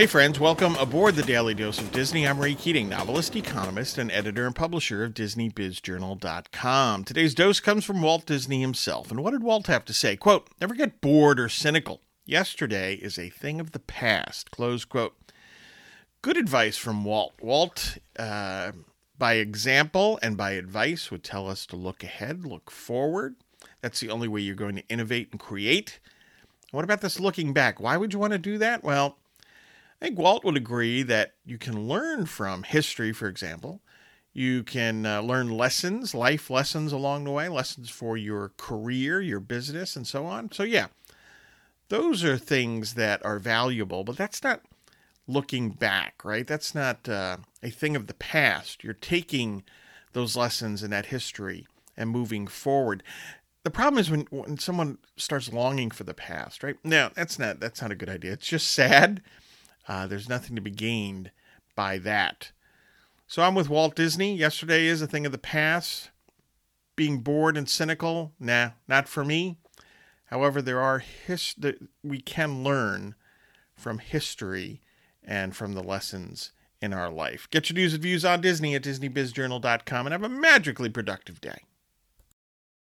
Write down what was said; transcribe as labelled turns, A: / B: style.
A: Hey, friends, welcome aboard the Daily Dose of Disney. I'm Ray Keating, novelist, economist, and editor and publisher of DisneyBizJournal.com. Today's dose comes from Walt Disney himself. And what did Walt have to say? Quote, never get bored or cynical. Yesterday is a thing of the past. Close quote. Good advice from Walt. Walt, uh, by example and by advice, would tell us to look ahead, look forward. That's the only way you're going to innovate and create. What about this looking back? Why would you want to do that? Well, I think Walt would agree that you can learn from history, for example. You can uh, learn lessons, life lessons along the way, lessons for your career, your business, and so on. So, yeah, those are things that are valuable, but that's not looking back, right? That's not uh, a thing of the past. You're taking those lessons in that history and moving forward. The problem is when, when someone starts longing for the past, right? No, that's not that's not a good idea. It's just sad uh, there's nothing to be gained by that. So I'm with Walt Disney. Yesterday is a thing of the past. Being bored and cynical, nah, not for me. However, there are his we can learn from history and from the lessons in our life. Get your news and views on Disney at DisneyBizJournal.com and have a magically productive day.